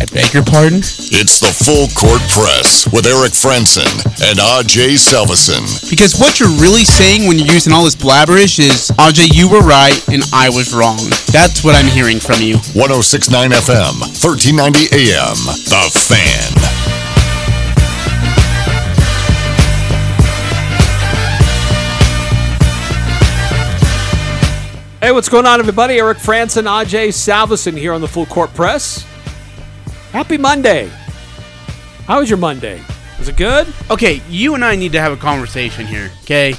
I beg your pardon? It's the Full Court Press with Eric Frandsen and Ajay Salvesen. Because what you're really saying when you're using all this blabberish is, RJ, you were right and I was wrong. That's what I'm hearing from you. 1069 FM, 1390 AM. The Fan. Hey, what's going on, everybody? Eric Frandsen, Ajay Salvesen here on the Full Court Press. Happy Monday. How was your Monday? Was it good? Okay, you and I need to have a conversation here, okay?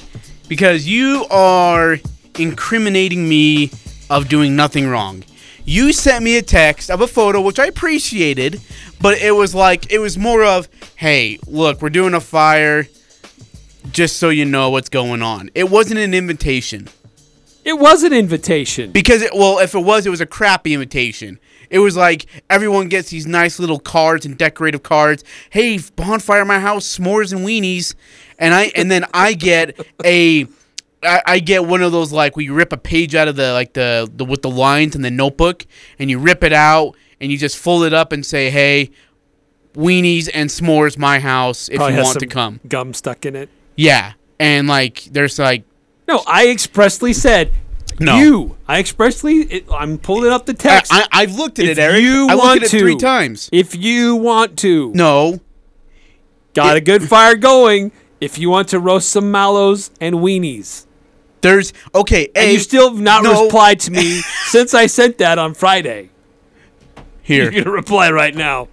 Because you are incriminating me of doing nothing wrong. You sent me a text of a photo, which I appreciated, but it was like, it was more of, hey, look, we're doing a fire, just so you know what's going on. It wasn't an invitation. It was an invitation. Because it, well, if it was, it was a crappy invitation. It was like everyone gets these nice little cards and decorative cards. Hey, bonfire at my house, s'mores and weenies, and I and then I get a. I, I get one of those like where you rip a page out of the like the, the with the lines in the notebook and you rip it out and you just fold it up and say, "Hey, weenies and s'mores, my house if Probably you has want to some come." Gum stuck in it. Yeah, and like there's like No, I expressly said No. you. I expressly. It, I'm pulling up the text. I, I've looked at if it, Eric. you I want looked at to, it three times. If you want to, No, got it- a good fire going. If you want to roast some mallows and weenies, there's okay. and you still have not no. replied to me since I sent that on Friday. here. You're gonna reply right now.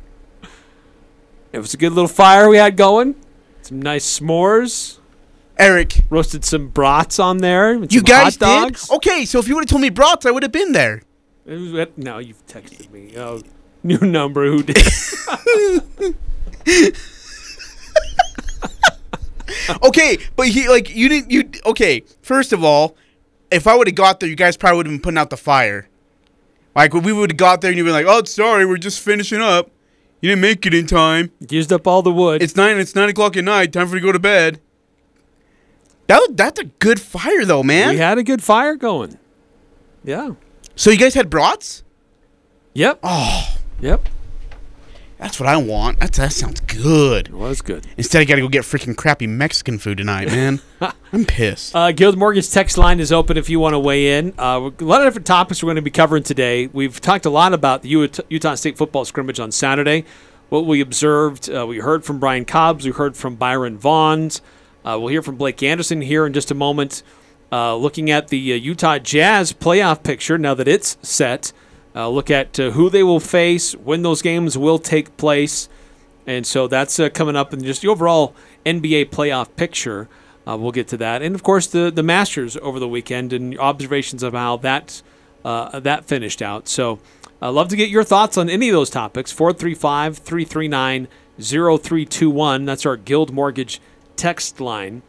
It was a good little fire we had going. Some nice s'mores. Eric, Roasted some brats on there. you guys did? Okay, so if you would have told me brats, I would have been there. It was- no, you've texted me. Oh, new number. Who did? Okay, but he like you didn't you okay, first of all, if I would have got there, you guys probably would have been putting out the fire. Like we would have got there and you'd be like, Oh sorry, we're just finishing up. You didn't make it in time. Used up all the wood. It's nine it's nine o'clock at night, time for you to go to bed. That was- that's a good fire though, man. we had a good fire going. Yeah. so you guys had brats? Yep. Oh. Yep. That's what I want. That's, that sounds good. It was good. Instead, I gotta go get freaking crappy Mexican food tonight, man. I'm pissed. Uh, Guild Mortgage text line is open if you want to weigh in. Uh, a lot of different topics we're going to be covering today. We've talked a lot about the Ut- Utah State football scrimmage on Saturday. What we observed, uh, we heard from Brian Cobbs, we heard from Byron Vaughns. Uh, we'll hear from Blake Anderson here in just a moment. Uh, looking at the uh, Utah Jazz playoff picture now that it's set. Uh, look at uh, who they will face, when those games will take place. And so that's uh, coming up in just the overall NBA playoff picture. We'll get to that, and of course the the Masters over the weekend and observations of how that that finished out. So, I'd love to get your thoughts on any of those topics. 435-339-0321. That's our Guild Mortgage text line,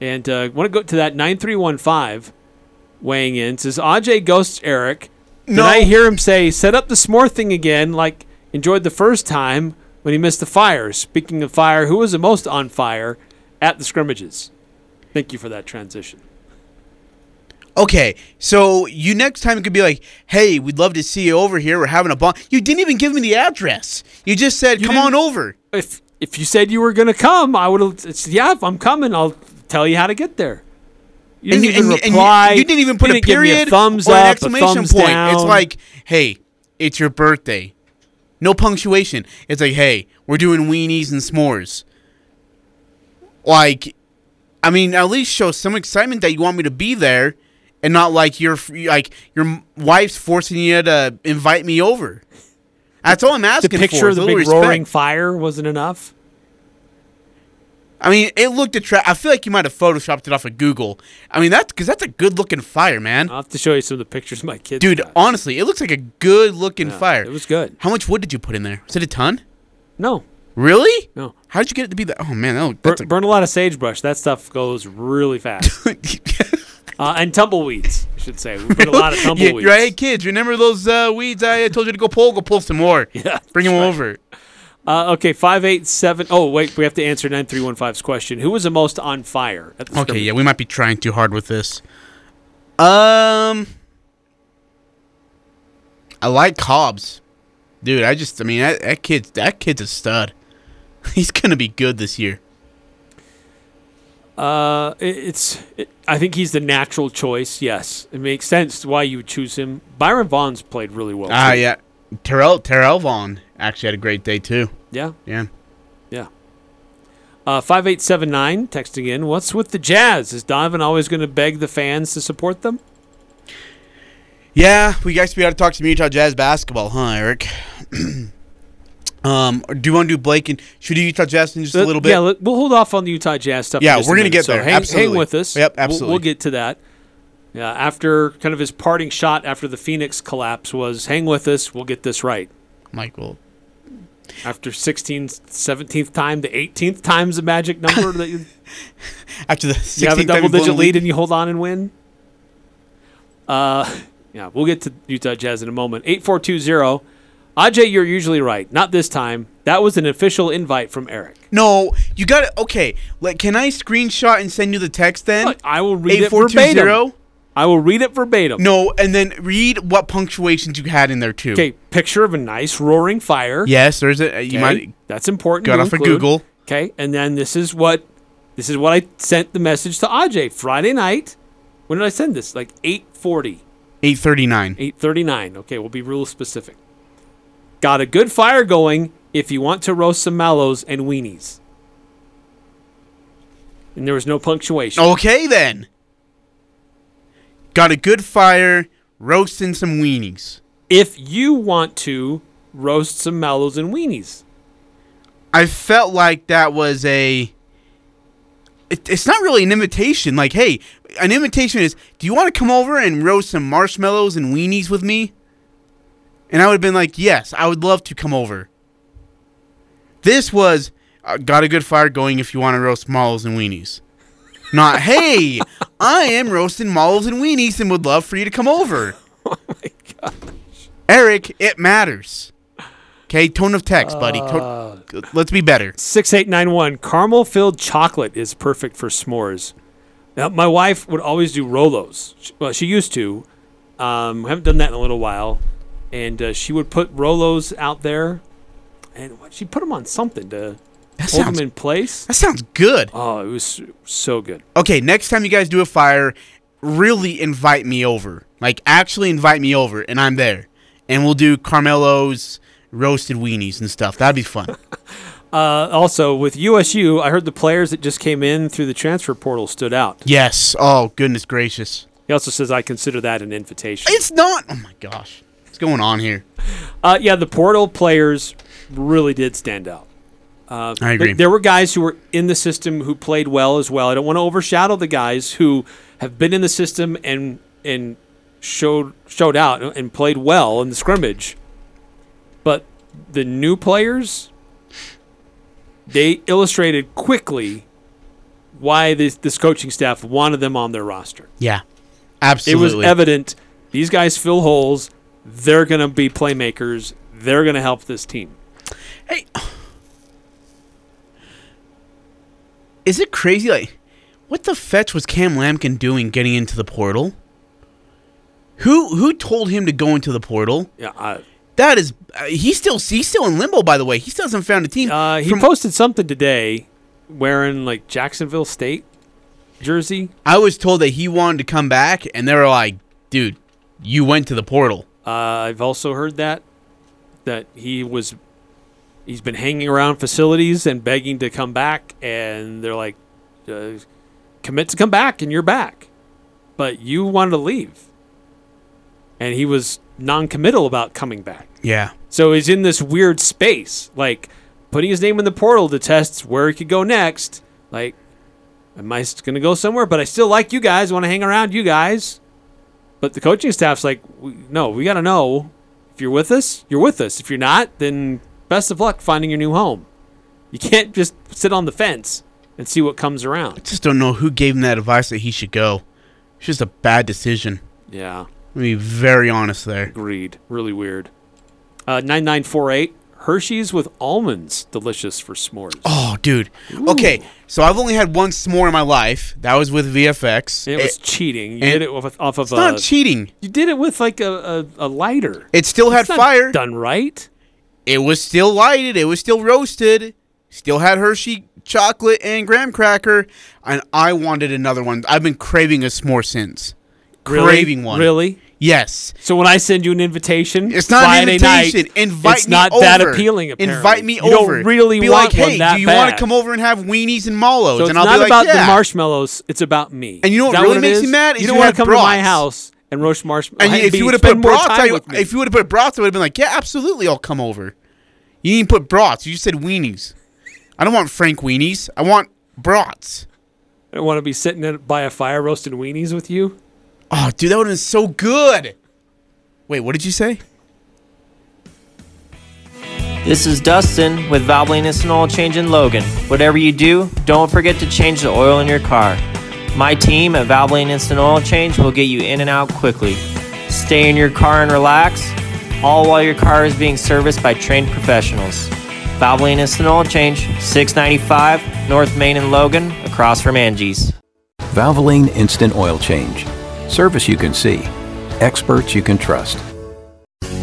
and uh, want to go to that nine three one five weighing in says Ajay ghosts Eric. Did No. I hear him say set up the s'more thing again? Like enjoyed the first time when he missed the fire. Speaking of fire, who was the most on fire at the scrimmages? Thank you for that transition. Okay, so you next time could be like, "Hey, we'd love to see you over here. We're having a bon." You didn't even give me the address. You just said, You "Come on over." If if you said you were gonna come, I would have. said, Yeah, if I'm coming, I'll tell you how to get there. You And didn't you, even and, you- and you- reply. you didn't even put a didn't me period thumbs or up, an a exclamation thumbs point. down. It's like, "Hey, it's your birthday." No punctuation. It's like, "Hey, we're doing weenies and s'mores." Like, I mean, at least show some excitement that you want me to be there, and not like you're like your wife's forcing you to invite me over. That's all I'm The asking picture for. of the big little roaring fire wasn't enough. I mean, it looked attractive. I feel like you might have photoshopped it off of Google. I mean, that's because that's a good looking fire, man. I'll have to show you some of the pictures my kids. Dude, got. honestly, it looks like a good looking Yeah, fire. It was good. How much wood did you put in there? Was it a ton? No, Really? no. How did you get it to be that? Oh man, that, Bur- a, burn a lot of sagebrush. That stuff goes really fast. uh, and tumbleweeds, should say. We put a lot of yeah, tumbleweeds. you're right. Kids, remember those uh, weeds I told you to go pull? Go pull some more. Yeah, Bring them right. over. Uh, okay, five eight seven. Oh wait, we have to answer nine three one five's question. Who was the most on fire? At the Okay, scrimmage? yeah, we might be trying too hard with this. Um, I like Cobbs, dude. I just, I mean, that, that kid's that kid's a stud. He's gonna be good this year. Uh, it- it's. It, I think he's the natural choice. Yes, it makes sense why you would choose him. Byron Vaughns played really well. Ah, too. yeah. Terrell Terrell Vaughn actually had a great day too. yeah, Yeah. yeah. Uh, five eight seven nine texting in. What's with the Jazz? Is Donovan always going to beg the fans to support them? Yeah, we guys we got to talk some Utah Jazz basketball, huh, Eric? um, do you want to do Blake and should do Utah Jazz in just a little bit? Yeah, we'll hold off on the Utah Jazz stuff. Yeah, we're gonna minute. get So there. hang, hang with us. Yep, We'll- absolutely. We'll, get to that. Yeah, after kind of his parting shot after the Phoenix collapse was, "Hang with us. We'll get this right." Michael. After 16th, 17th time, the 18th time's the magic number that you, After the you have a 16th time double digit the lead and you hold on and win. Uh, yeah, we'll get to Utah Jazz in a moment. 8420. Ajay, you're usually right. Not this time. That was an official invite from Eric. No, you got it. Okay, like, can I screenshot and send you the text then? Look, I will read it verbatim. I will read it verbatim. No, and then read what punctuations you had in there too. Okay, picture of a nice roaring fire. Yes, there's a. You might That's important. got to off of. Google. Okay, and then this is what this is what I sent the message to Ajay Friday night. When did I send this? Like 8:40, Eight thirty nine. 8:39. Okay, we'll be real specific. Got a good fire going if you want to roast some mallows and weenies. And there was no punctuation. Okay then. Got a good fire, roasting some weenies. If you want to roast some mallows and weenies. I felt like that was a. It, it's not really an invitation. Like, hey, an invitation is, do you want to come over and roast some marshmallows and weenies with me? And I would have been like, yes, I would love to come over. This was, uh, got a good fire going if you want to roast mallows and weenies. Not, hey, I am roasting mallows and weenies and would love for you to come over. Oh my gosh. Eric, it matters. Okay, tone of text, buddy. To- let's be better. 6891 caramel filled chocolate is perfect for s'mores. Now, my wife would always do Rolos. Sh- Well, she used to. Um, haven't done that in a little while. And uh, she would put Rolos out there. And she put them on something to That hold sounds, them in place. that sounds good. Oh, it was so good. Okay, next time you guys do a fire, really invite me over. Like, actually invite me over, and I'm there. And we'll do Carmelo's roasted weenies and stuff. That'd be fun. Uh, also, with USU, I heard the players that just came in through the transfer portal stood out. yes. Oh, goodness gracious. He also says, I consider that an invitation. It's not. Oh, my gosh. Going on here? Uh, yeah, the portal players really did stand out. Uh, I agree. th- There were guys who were in the system who played well as well. I don't want to overshadow the guys who have been in the system and and showed showed out and played well in the scrimmage. But the new players, they illustrated quickly why this this coaching staff wanted them on their roster. Yeah. Absolutely. It was evident these guys fill holes. They're going to be playmakers. They're going to help this team. Hey. Is it crazy? Like, what the fetch was Cam Lampkin doing getting into the portal? Who who told him to go into the portal? Yeah, I, That is, uh, he's still he's still in limbo. By the way, he still hasn't found a team. Uh, he From- posted something today wearing like Jacksonville State jersey. I was told that he wanted to come back, and they were like, "Dude, you went to the portal." Uh, I've also heard that that he was he's been hanging around facilities and begging to come back, and they're like, uh, "Commit to come back, and you're back." but you wanted to leave, and he was non-committal about coming back. Yeah. So he's in this weird space, like putting his name in the portal to test where he could go next. Like, am I going to go somewhere? But I still like you guys. Want to hang around you guys. But the coaching staff's like, no, we got to know if you're with us, you're with us. If you're not, then best of luck finding your new home. You can't just sit on the fence and see what comes around. I Just don't know who gave him that advice that he should go. It's just a bad decision. Yeah, Let me be very honest there. agreed. Really weird. Uh, 9948 Hershey's with almonds, delicious for s'mores. Oh, dude. Okay, so I've only had one s'more in my life. That was with VFX. it was cheating. You did it off, off of it's a. not cheating. You did it with like a, a, a lighter. It still had It's not fire. Done right. It was still lighted. It was still roasted. Still had Hershey chocolate and graham cracker, and I wanted another one. I've been craving a s'more since. Really? Craving one. Really? Yes. So when I send you an invitation, It's not Friday an invitation. Night, Invite it's me not over. that appealing. Apparently. Invite me you over. Don't really be want like, hey, that do you want to come over and have weenies and mallows? So it's and I'll not be like, about yeah. the marshmallows. It's about me. And you know what really makes me mad is you don't want to come to my house and roast marshmallows. And if you would have put brats, I, if you would have put brats, I would have been like, yeah, absolutely, I'll come over. You didn't put brats. You said weenies. I don't want Frank weenies. I want brats. I don't want to be sitting by a fire roasting weenies with you. Oh, dude, that would have been so good. Wait, what did you say? This is Dustin with Valvoline Instant Oil Change in Logan. Whatever you do, don't forget to change the oil in your car. My team at Valvoline Instant Oil Change will get you in and out quickly. Stay in your car and relax, all while your car is being serviced by trained professionals. Valvoline Instant Oil Change, 695 North Main and Logan, across from Angie's. Valvoline Instant Oil Change. Service you can see. Experts you can trust.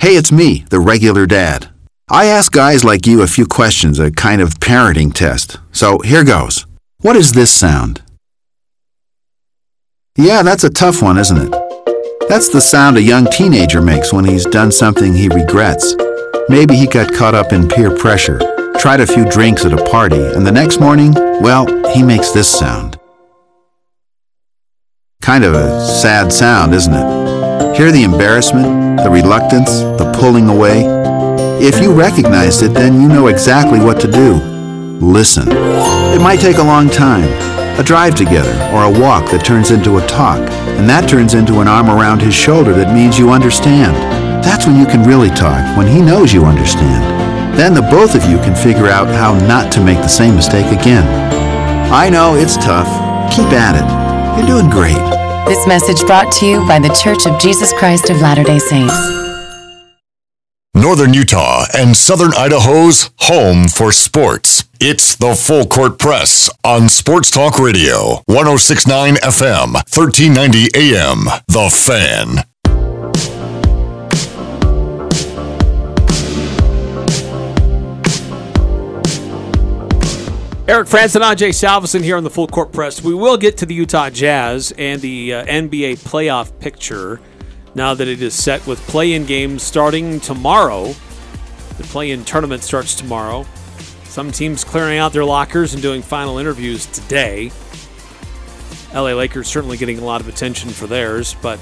Hey, it's me, the regular dad. I ask guys like you a few questions, a kind of parenting test. So here goes. What is this sound? Yeah, that's a tough one, isn't it? That's the sound a young teenager makes when he's done something he regrets. Maybe he got caught up in peer pressure, tried a few drinks at a party, and the next morning, well, he makes this sound. Kind of a sad sound, isn't it? Hear the embarrassment, the reluctance, the pulling away? If you recognized it, then you know exactly what to do. Listen. It might take a long time, a drive together, or a walk that turns into a talk, and that turns into an arm around his shoulder that means you understand. That's when you can really talk, when he knows you understand. Then the both of you can figure out how not to make the same mistake again. I know it's tough. Keep at it. You're doing great. This message brought to you by The Church of Jesus Christ of Latter day Saints. Northern Utah and Southern Idaho's home for sports. It's the Full Court Press on Sports Talk Radio, 1069 FM, 1390 AM. The Fan. Eric Frandsen, Ajay Salvesen here on the Full Court Press. We will get to the Utah Jazz and the uh, NBA playoff picture now that it is set with play-in games starting tomorrow. The play-in tournament starts tomorrow. Some teams clearing out their lockers and doing final interviews today. LA Lakers certainly getting a lot of attention for theirs, but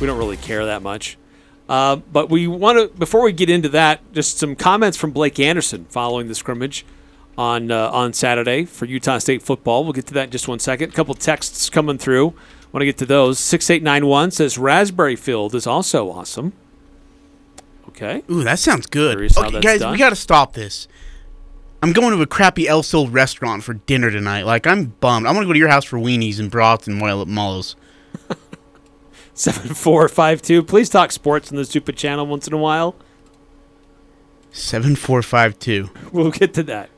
we don't really care that much. Uh, but we want to, before we get into that, just some comments from Blake Anderson following the scrimmage on uh, on Saturday for Utah State football. We'll get to that in just one second. A couple texts coming through. Want to get to those? Six eight nine one says Raspberry Field is also awesome. Okay. Ooh, that sounds good. Okay, guys, done. we got to stop this. I'm going to a crappy El Sol restaurant for dinner tonight. Like, I'm bummed. I want to go to your house for weenies and brats and mallows. Seven four five two. Please talk sports on the stupid channel once in a while. 7452. We'll get to that.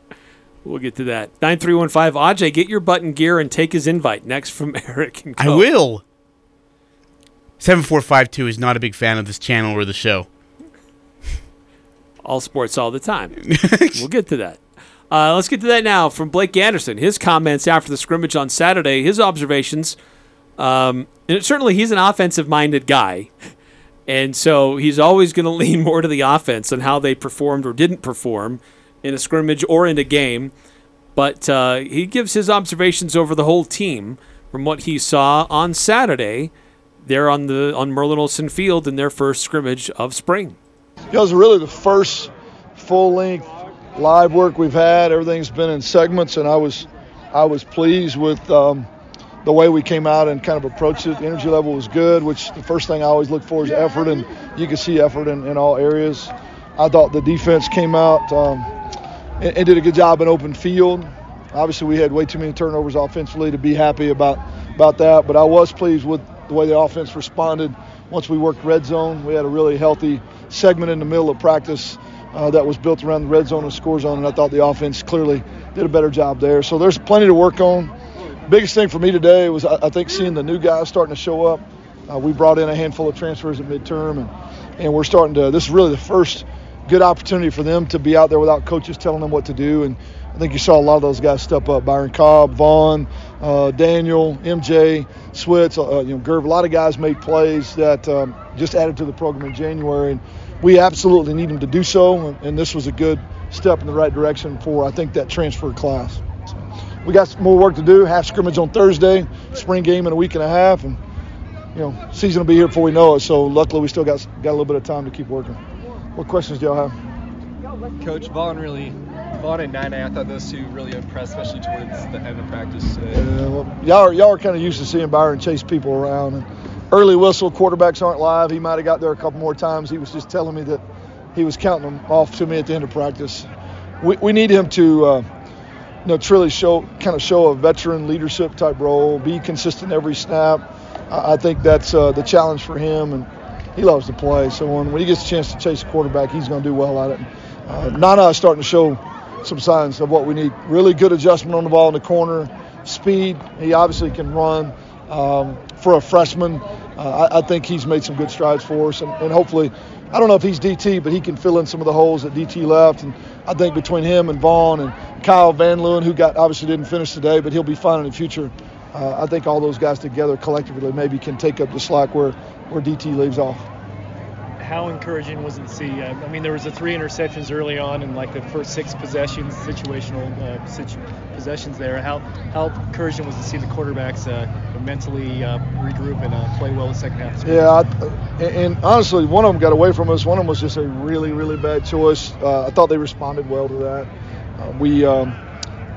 We'll get to that. Nine three one five. Ajay, get your button gear and take his invite. Next from Eric and I will. 7452 is not a big fan of this channel or the show. all sports all the time. we'll get to that. Uh, let's get to that now from Blake Anderson. His comments after the scrimmage on Saturday, his observations. Um, and certainly, he's an offensive minded guy. And so he's always going to lean more to the offense and how they performed or didn't perform in a scrimmage or in a game. But uh, he gives his observations over the whole team from what he saw on Saturday there on the on Merlin Olsen Field in their first scrimmage of spring. Know, it's really the first full length live work we've had. Everything's been in segments, and I was I was pleased with um, the way we came out and kind of approached it. The energy level was good, which the first thing I always look for is effort, and you can see effort in, in all areas. I thought the defense came out um, and, and did a good job in open field. Obviously, we had way too many turnovers offensively to be happy about about that, but I was pleased with the way the offense responded. Once we worked red zone, we had a really healthy segment in the middle of practice uh, that was built around the red zone and score zone, and I thought the offense clearly did a better job there. So there's plenty to work on. Biggest thing for me today was I, I think seeing the new guys starting to show up. Uh, we brought in a handful of transfers at midterm, and and we're starting to. This is really the first good opportunity for them to be out there without coaches telling them what to do. And I think you saw a lot of those guys step up. Byron Cobb, Vaughn, uh, Daniel, MJ, Switz, uh, you know, Gerv. A lot of guys made plays that um, just added to the program in January, and we absolutely need them to do so. And, this was a good step in the right direction for I think that transfer class. We got some more work to do. Half scrimmage on Thursday, spring game in a week and a half, and you know, season will be here before we know it. So luckily, we still got got a little bit of time to keep working. What questions do y'all have? Coach Vaughn really, Vaughn and Nine, I thought those two really impressed, especially towards the end of practice today. Yeah, well, y'all are, y'all are kind of used to seeing Byron chase people around. And early whistle, quarterbacks aren't live. He might have got there a couple more times. He was just telling me that he was counting them off to me at the end of practice. We, we need him to, uh, you know, truly show kind of show a veteran leadership type role, be consistent every snap. I, I think that's uh, the challenge for him, and he loves to play. So when, when he gets a chance to chase the quarterback, he's going to do well at it. Uh, Nana is starting to show some signs of what we need. Really good adjustment on the ball in the corner, speed. He obviously can run. Um, for a freshman, uh, I, I think he's made some good strides for us, and, and hopefully, I don't know if he's DT, but he can fill in some of the holes that DT left. And I think between him and Vaughn and Kyle Van Leeuwen, who got obviously didn't finish today, but he'll be fine in the future. Uh, I think all those guys together collectively maybe can take up the slack where where DT leaves off. How encouraging was it to see? Uh, I mean, there was the three interceptions early on in like the first six possessions, situational uh, situ- possessions there. How how encouraging was it to see the quarterbacks uh, mentally uh, regroup and uh, play well the second half? Yeah, I, and, and honestly, one of them got away from us. One of them was just a really, really bad choice. Uh, I thought they responded well to that. Uh, we um,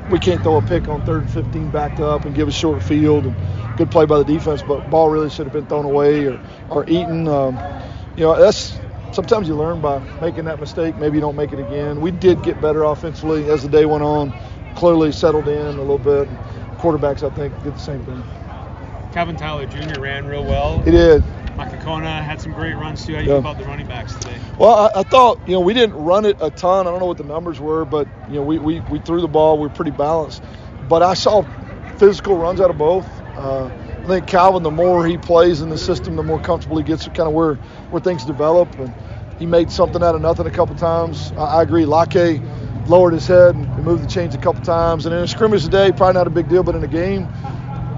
we can't throw a pick on third and 15 back up and give a short field. And good play by the defense, but ball really should have been thrown away or or eaten. Um, you know, that's sometimes you learn by making that mistake. Maybe you don't make it again. We did get better offensively as the day went on. Clearly settled in a little bit. Quarterbacks, I think, did the same thing. Calvin Tyler Jr. ran real well. He did. Makakona had some great runs too. How do you Yeah. about the running backs today? Well, I, I thought, you know, we didn't run it a ton. I don't know what the numbers were, but, you know, we, we, we threw the ball. We were pretty balanced. But I saw physical runs out of both. Uh, I think Calvin, the more he plays in the system, the more comfortable he gets kind of where, where things develop. And he made something out of nothing a couple times. I, I agree. Lake lowered his head and moved the chains a couple times. And in a scrimmage today, probably not a big deal, but in a game,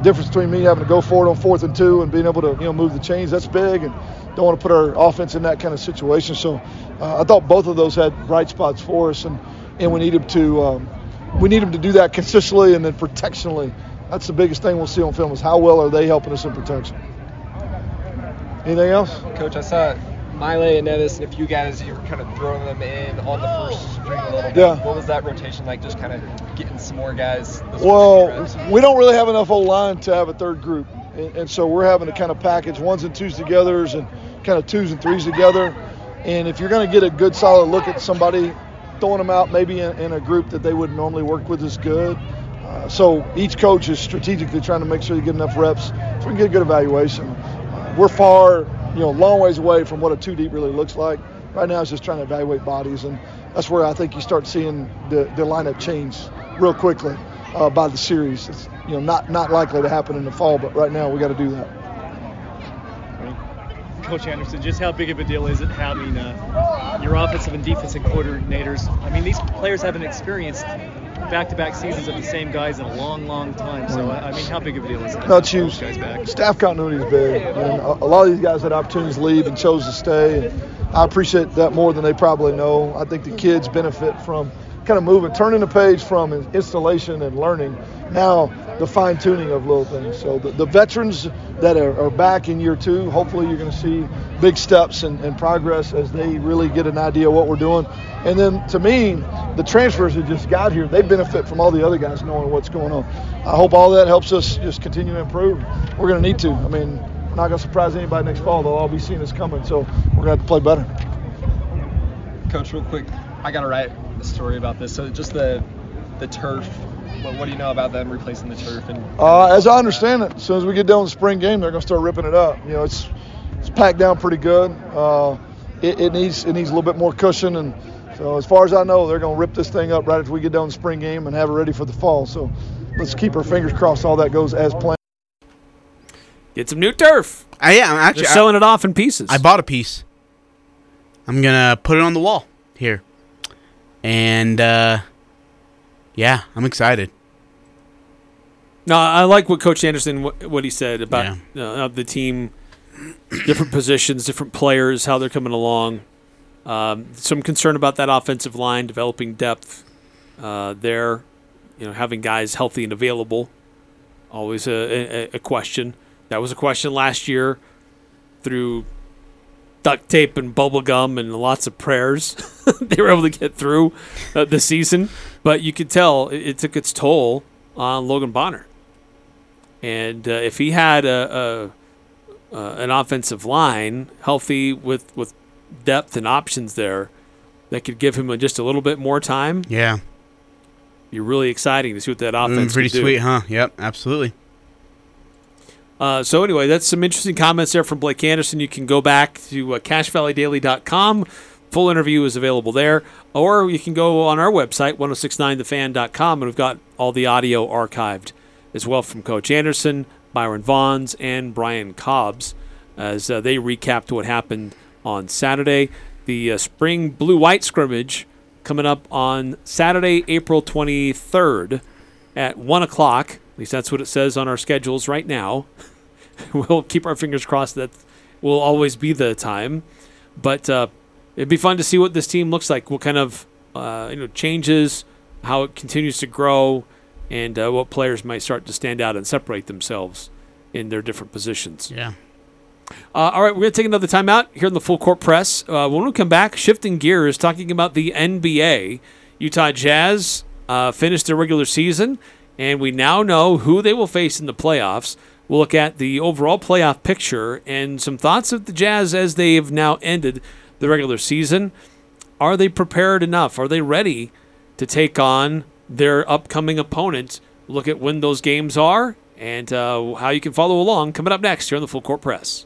difference between me having to go for it on fourth and two and being able to you know move the chains that's big and don't want to put our offense in that kind of situation. So uh, I thought both of those had bright spots for us and and we need them to um, we need them to do that consistently and then protectionally. That's the biggest thing we'll see on film is how well are they helping us in protection. Anything else? Coach, I saw Miley and Nevis and a few guys you were kind of throwing them in on the first string a little bit. Yeah. What was that rotation like? Just kind of getting some more guys. Well, we don't really have enough old line to have a third group, And, and so we're having to kind of package ones and twos togethers and kind of twos and threes together. And if you're going to get a good solid look at somebody, throwing them out maybe in, in a group that they wouldn't normally work with is good. Uh, so each coach is strategically trying to make sure you get enough reps so we can get a good evaluation. Uh, we're far, you know, long ways away from what a two deep really looks like. Right now, it's just trying to evaluate bodies, and that's where I think you start seeing the, the lineup change real quickly uh, by the series. It's you know not not likely to happen in the fall, but right now we got to do that. Coach Anderson, just how big of a deal is it having uh, your offensive and defensive coordinators? I mean, these players haven't experienced back-to-back seasons of the same guys in a long, long time. So, I mean, how big of a deal is that? No, it's huge. Staff continuity is big. And a, a lot of these guys had opportunities to leave and chose to stay. And I appreciate that more than they probably know. I think the kids benefit from kind of moving, turning the page from installation and learning. Now the fine tuning of little things. So the, the veterans that are, are, back in year two, hopefully you're going to see big steps and, and, progress as they really get an idea of what we're doing. And then to me, the transfers that just got here, they benefit from all the other guys knowing what's going on. I hope all that helps us just continue to improve. We're going to need to. I mean, we're not going to surprise anybody next fall. They'll all be seeing us coming. So we're going to have to play better. Coach, real quick, I got to write a story about this. So just the the turf what, what, do you know about them replacing the turf? And uh, as I understand it, as soon as we get done with the spring game, they're going to start ripping it up. You know, it's it's packed down pretty good. Uh, it, it, needs it needs a little bit more cushion, and so as far as I know, they're going to rip this thing up right after we get done with the spring game and have it ready for the fall. So let's keep our fingers crossed all that goes as planned. Get some new turf. I am actually They're selling I, it off in pieces. I bought a piece. I'm gonna put it on the wall here, and. uh yeah, I'm excited. No, I like what Coach Anderson what, what he said about yeah. uh, the team, different positions, different players, how they're coming along. Um, some concern about that offensive line, developing depth uh, there. You know, having guys healthy and available, always a, a, a question. That was a question last year through duct tape and bubble gum and lots of prayers. they were able to get through uh, the season, but you could tell it, it, took its toll on Logan Bonner. And uh, if he had a, a uh, an offensive line healthy with with depth and options there, that could give him a, just a little bit more time. Yeah, you're really exciting to see what that offense. Mm, pretty sweet, huh? Yep, absolutely. Uh, so anyway, that's some interesting comments there from Blake Anderson. You can go back to uh, CacheValleyDaily.com. Full interview is available there, or you can go on our website 1069thefan.com, and we've got all the audio archived as well from Coach Anderson, Byron Vaughns, and Brian Cobbs as uh, they recapped what happened on Saturday. The uh, spring blue-white scrimmage coming up on Saturday, April 23rd at one o'clock at least that's what it says on our schedules right now. we'll keep our fingers crossed that will always be the time. But uh, it'd be fun to see what this team looks like, what kind of uh, you know changes, how it continues to grow, and uh, what players might start to stand out and separate themselves in their different positions. Yeah. Uh, all right, we're going to take another time out here in the full court press. Uh, when we come back, shifting gears, talking about the NBA. Utah Jazz uh, finished their regular season and we now know who they will face in the playoffs. We'll look at the overall playoff picture and some thoughts of the Jazz as they have now ended the regular season. Are they prepared enough? Are they ready to take on their upcoming opponent? Look at when those games are and uh, how you can follow along coming up next here on the Full Court Press.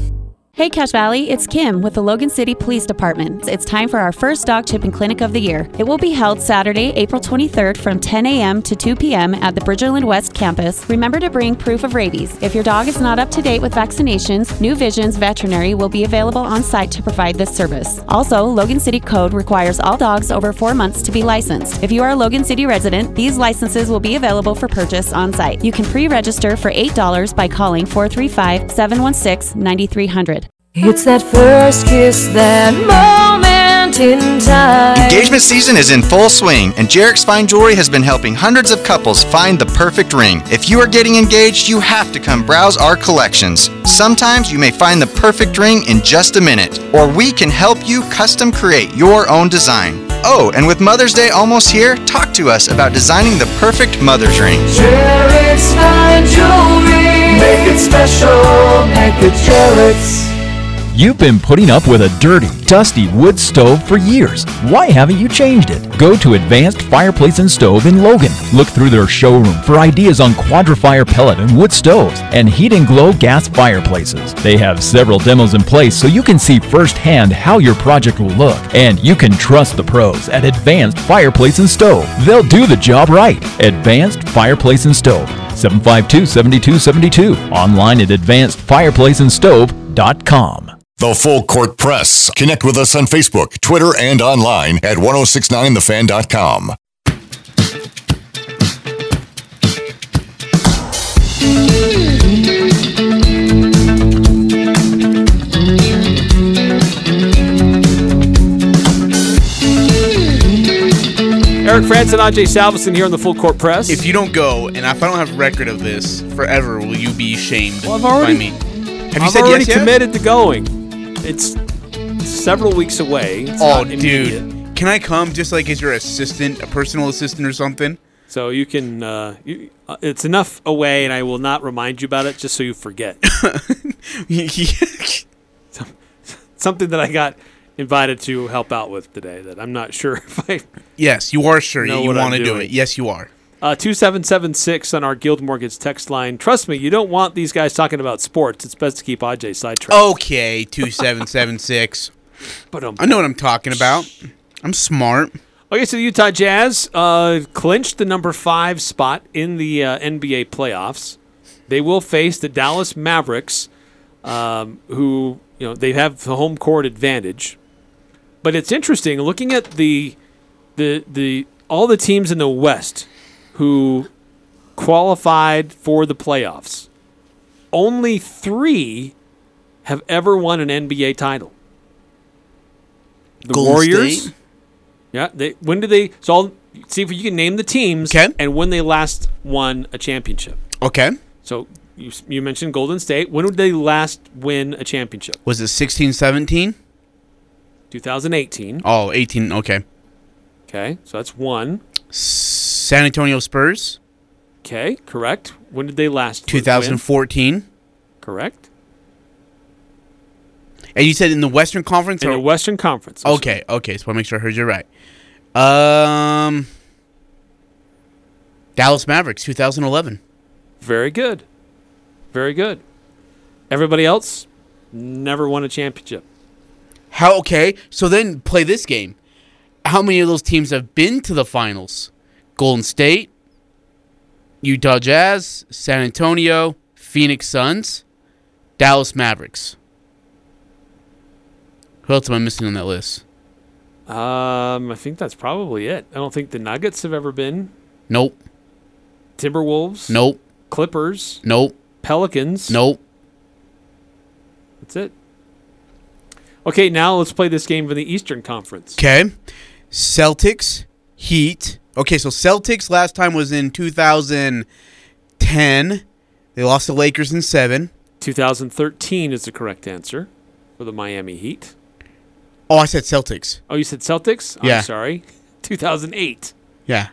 Hey Cache Valley, it's Kim with the Logan City Police Department. It's time for our first dog chipping clinic of the year. It will be held Saturday, April 23rd from 10 a.m. to 2 p.m. at the Bridgerland West campus. Remember to bring proof of rabies. If your dog is not up to date with vaccinations, New Visions Veterinary will be available on site to provide this service. Also, Logan City Code requires all dogs over four months to be licensed. If you are a Logan City resident, these licenses will be available for purchase on site. You can pre register for $8 by calling 435 716 9300. It's that first kiss, that moment in time. Engagement season is in full swing, and Jarek's Fine Jewelry has been helping hundreds of couples find the perfect ring. If you are getting engaged, you have to come browse our collections. Sometimes you may find the perfect ring in just a minute, or we can help you custom create your own design. Oh, and with Mother's Day almost here, talk to us about designing the perfect mother's ring. Jarek's fine jewelry. Make it special, make it Jarek's. You've been putting up with a dirty, dusty wood stove for years. Why haven't you changed it? Go to Advanced Fireplace and Stove in Logan. Look through their showroom for ideas on Quadrifire pellet and wood stoves and Heat and Glo gas fireplaces. They have several demos in place so you can see firsthand how your project will look. And you can trust the pros at Advanced Fireplace and Stove. They'll do the job right. Advanced Fireplace and Stove. 752 7272. Online at advancedfireplaceandstove.com. The Full Court Press. Connect with us on Facebook, Twitter, and online at 1069thefan.com. Eric Frandsen and Ajay Salvesen here on the Full Court Press. If you don't go, and if I don't have record of this forever, will you be shamed Well, I've already- by me? Have you I've said already yes yet? committed to going. It's several weeks away. It's Oh, dude, can I come just like as your assistant, a personal assistant or something? So you can. Uh, you, uh, it's enough away, and I will not remind you about it, just so you forget. Something that I got invited to help out with today that I'm not sure if I. Yes, you are sure you I'm want to do it. Yes, you are. Uh, 2776 on our Guild Mortgage text line. Trust me, you don't want these guys talking about sports. It's best to keep Ajay sidetracked. Okay, two seven seven six. But I know what I'm talking about. I'm smart. Okay, so the Utah Jazz uh, clinched the number five spot in the uh, NBA playoffs. They will face the Dallas Mavericks, um, who you know they have the home court advantage. But it's interesting looking at the the the all the teams in the West who qualified for the playoffs. Only three have ever won an NBA title. The Golden Warriors. State? Yeah. They when did they? So I'll see if you can name the teams and when they last won a championship. Oh, okay. So you you mentioned Golden State. When did they last win a championship? Was it 16, 17? 2018. Oh, 18. Okay. Okay, so that's one. San Antonio Spurs. Okay, correct. When did they last? win? 2014. Correct. And you said in the Western Conference? In or- the Western Conference. Okay, okay. So I want to make sure I heard you right. Um, Dallas Mavericks, 2011. Very good. Very good. Everybody else never won a championship. How? Okay. So then play this game. How many of those teams have been to the finals? Golden State, Utah Jazz, San Antonio, Phoenix Suns, Dallas Mavericks. Who else am I missing on that list? Um, I think that's probably it. I don't think the Nuggets have ever been. Nope. Timberwolves. Nope. Clippers. Nope. Pelicans. Nope. That's it. Okay, now let's play this game for the Eastern Conference. Okay. Celtics, Heat. Okay, so Celtics last time was in 2010. They lost the Lakers in seven. 2013 is the correct answer for the Miami Heat. Oh, I said Celtics. Oh, you said Celtics? Yeah. I'm sorry. 2008. Yeah.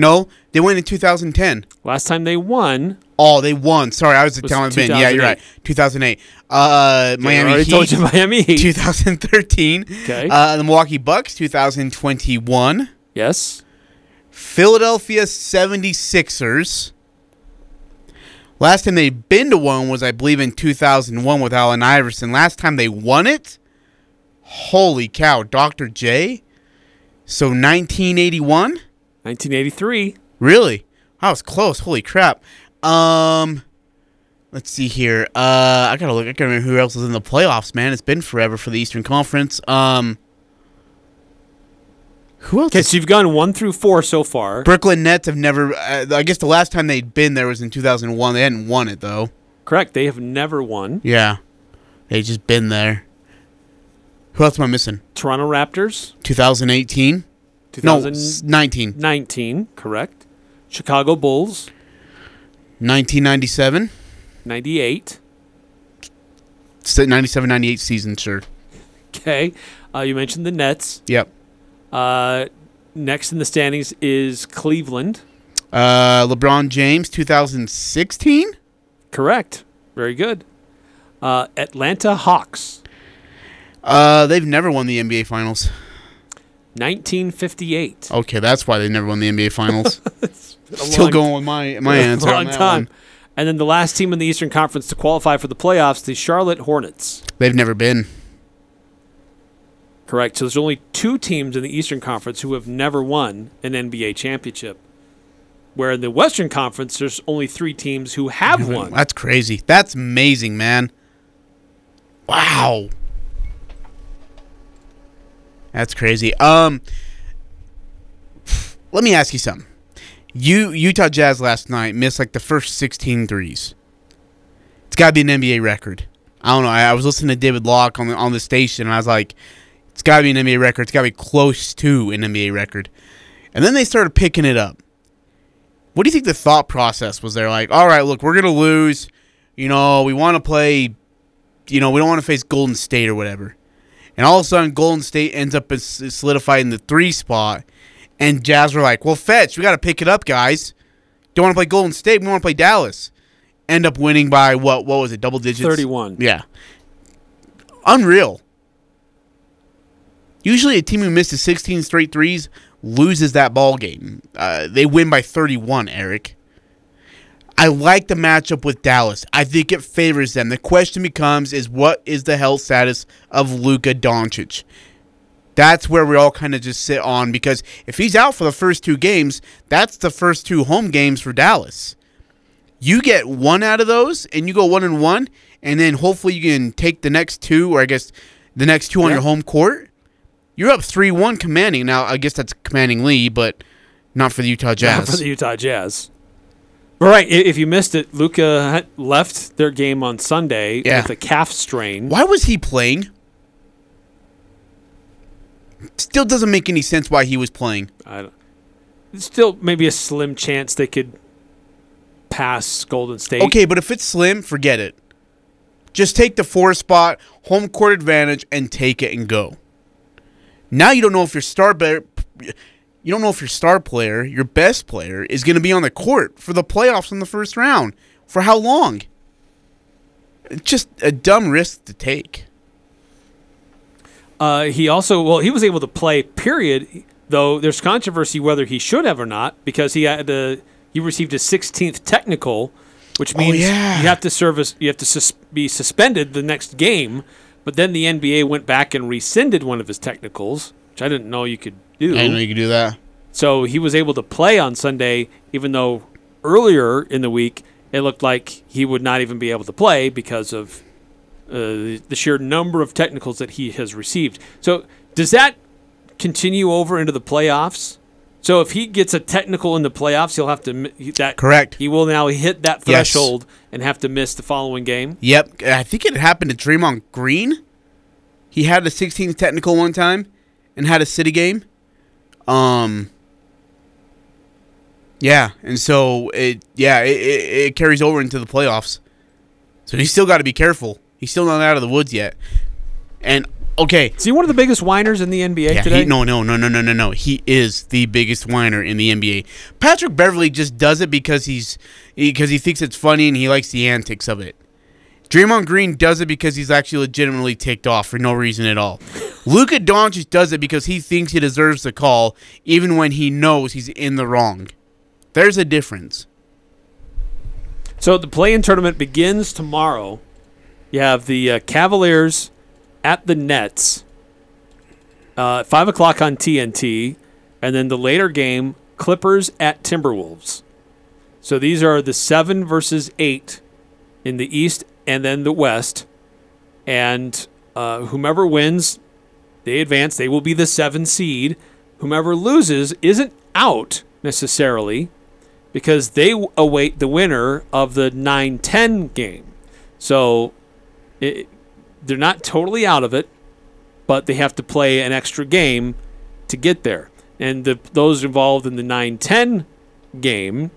No, they went in 2010. Last time they won. Oh, they won. Sorry, I was Was telling Ben. Yeah, you're right. 2008. Uh, I Miami already Heat. told you Miami Heat. 2013. Okay. Uh, the Milwaukee Bucks, 2021. Yes. Philadelphia 76ers. Last time they'd been to one was, I believe, in 2001 with Allen Iverson. Last time they won it, holy cow, Dr. J. So 1981. 1983. Really? I was close. Holy crap. Um, let's see here. Uh, I gotta look. I gotta remember who else is in the playoffs. Man, it's been forever for the Eastern Conference. Um, who else? Okay, so you've gone one through four so far. Brooklyn Nets have never. Uh, I guess the last time they'd been there was in 2001. They hadn't won it though. Correct. They have never won. Yeah, they just been there. Who else am I missing? Toronto Raptors. 2018. No, 19. 19. Correct. Chicago Bulls. 1997. 98. 97 98 season, sure. Okay. Uh, you mentioned the Nets. Yep. Uh, next in the standings is Cleveland. Uh, LeBron James, 2016. Correct. Very good. Uh, Atlanta Hawks. Uh, they've never won the NBA Finals. 1958. Okay, that's why they never won the NBA Finals. Still long- going with my my a answer. on long that time. one. And then the last team in the Eastern Conference to qualify for the playoffs, the Charlotte Hornets. They've never been. Correct. So there's only two teams in the Eastern Conference who have never won an NBA championship. Where in the Western Conference, there's only three teams who have won. That's crazy. That's amazing, man. Wow. That's crazy. Um let me ask you something. You Utah Jazz last night missed like the first 16 threes. It's got to be an NBA record. I don't know. I, I was listening to David Locke on the on the station and I was like it's got to be an NBA record. It's got to be close to an NBA record. And then they started picking it up. What do you think the thought process was there? Like, all right, look, we're gonna lose. You know, we want to play. You know, we don't want to face Golden State or whatever. And all of a sudden, Golden State ends up solidifying in the three spot, and Jazz were like, "Well, fetch, we got to pick it up, guys. Don't want to play Golden State. We want to play Dallas." End up winning by what? What was it? Double digits. 31. Yeah. Unreal. Usually, a team who misses 16 straight threes loses that ball game. Uh, they win by 31. Eric. I like the matchup with Dallas. I think it favors them. The question becomes: Is what is the health status of Luka Doncic? That's where we all kind of just sit on because if he's out for the first two games, that's the first two home games for Dallas. You get one out of those, and you go one and one, and then hopefully you can take the next two, or I guess the next two on Yeah. your home court. You're up three one commanding. Now I guess that's commanding lead, but not for the Utah Jazz. Not for the Utah Jazz. Right. If you missed it, Luka left their game on Sunday Yeah. with a calf strain. Why was he playing? Still doesn't make any sense why he was playing. I don't, still maybe a slim chance they could pass Golden State. Okay, but if it's slim, forget it. Just take the four spot, home court advantage, and take it and go. Now you don't know if your star bear, you don't know if your star player, your best player, is going to be on the court for the playoffs in the first round. For how long? It's just a dumb risk to take. Uh, he also well he was able to play. Period. Though there's controversy whether he should have or not because he had a, he received a 16th technical, which Oh, means yeah. you have to service you have to sus- be suspended the next game. But then the NBA went back and rescinded one of his technicals, which I didn't know you could do. I didn't know you could do that. So he was able to play on Sunday, even though earlier in the week it looked like he would not even be able to play because of uh, the sheer number of technicals that he has received. So does that continue over into the playoffs? So if he gets a technical in the playoffs, he'll have to that Correct. He will now hit that Yes. threshold and have to miss the following game. Yep, I think it happened to Draymond Green. He had a 16th technical one time and had a city game. Um. Yeah, and so it yeah it, it, it carries over into the playoffs. So he's still got to be careful. He's still not out of the woods yet. And okay, is he one of the biggest whiners in the NBA yeah, today? He, no, no, no, no, no, no, no. He is the biggest whiner in the NBA. Patrick Beverley just does it because he's because he thinks it's funny and he likes the antics of it. Draymond Green does it because he's actually legitimately ticked off for no reason at all. Luka Doncic does it because he thinks he deserves the call, even when he knows he's in the wrong. There's a difference. So the play-in tournament begins tomorrow. You have the uh, Cavaliers at the Nets, uh, five o'clock on TNT, and then the later game Clippers at Timberwolves. So these are the seven versus eight in the East and then the West, and uh, whomever wins, they advance. They will be the seven seed. Whomever loses isn't out necessarily because they await the winner of the 9 10 game. So it, they're not totally out of it, but they have to play an extra game to get there. And the, those involved in the 9 10 game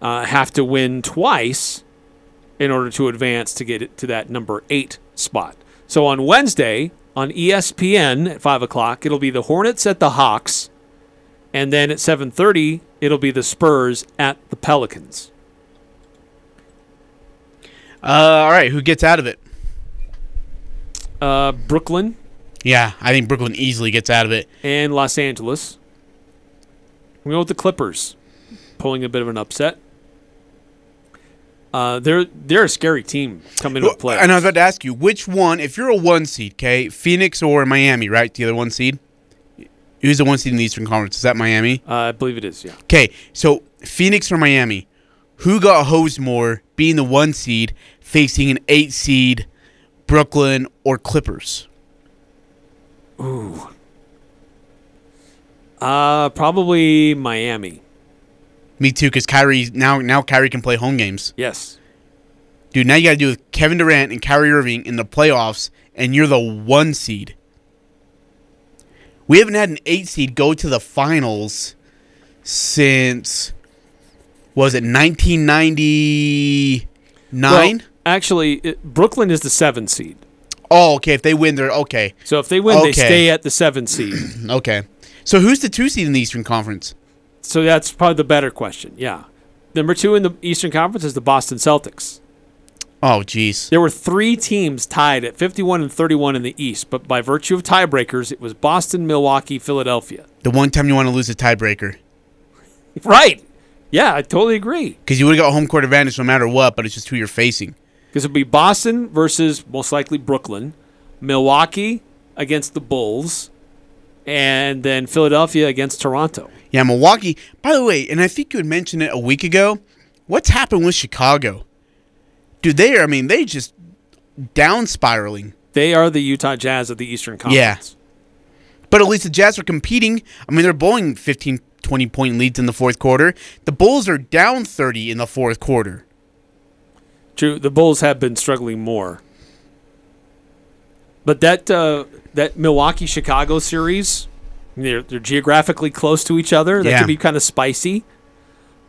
uh, have to win twice in order to advance to get it to that number eight spot. So on Wednesday on ESPN at five o'clock, it'll be the Hornets at the Hawks, and then at seven thirty, it'll be the Spurs at the Pelicans. Uh, all right, who gets out of it? Uh, Brooklyn Yeah, I think Brooklyn easily gets out of it. and Los Angeles. We go with the Clippers, pulling a bit of an upset. Uh, they're they're a scary team coming to play. And I was about to ask you, which one, if you're a one seed, okay, Phoenix or Miami, right? The other one seed? Who's the one seed in the Eastern Conference? Is that Miami? Uh, I believe it is. Yeah. Okay, so Phoenix or Miami, who got hosed more being the one seed facing an eight seed, Brooklyn or Clippers? Ooh. Uh, probably Miami. Me too, because Kyrie now now Kyrie can play home games. Yes. Dude, now you got to do with Kevin Durant and Kyrie Irving in the playoffs, and you're the one seed. We haven't had an eight seed go to the finals since was it 1999? Well, actually, it, Brooklyn is the seven seed. oh, okay. If they win, they're okay. So if they win, they stay at the seven seed. okay. So who's the two seed in the Eastern Conference? So that's probably the better question. Yeah. Number two in the Eastern Conference is the Boston Celtics. Oh, jeez. There were three teams tied at 51 and 31 in the East, but by virtue of tiebreakers, it was Boston, Milwaukee, Philadelphia. The one time you want to lose a tiebreaker. Right. Yeah, I totally agree. Because you would have got home court advantage no matter what, but it's just who you're facing. Because it'd be Boston versus most likely Brooklyn, Milwaukee against the Bulls, and then Philadelphia against Toronto. Yeah, Milwaukee. By the way, and I think you had mentioned it a week ago. What's happened with Chicago? Dude, they are, I mean, they just down spiraling. They are the Utah Jazz of the Eastern Conference. Yeah. But at least the Jazz are competing. I mean, they're blowing 15, 20 point leads in the fourth quarter. The Bulls are down 30 in the fourth quarter. True, the Bulls have been struggling more. But that uh, that Milwaukee Chicago series, they're they're geographically close to each other. That Yeah. could be kind of spicy.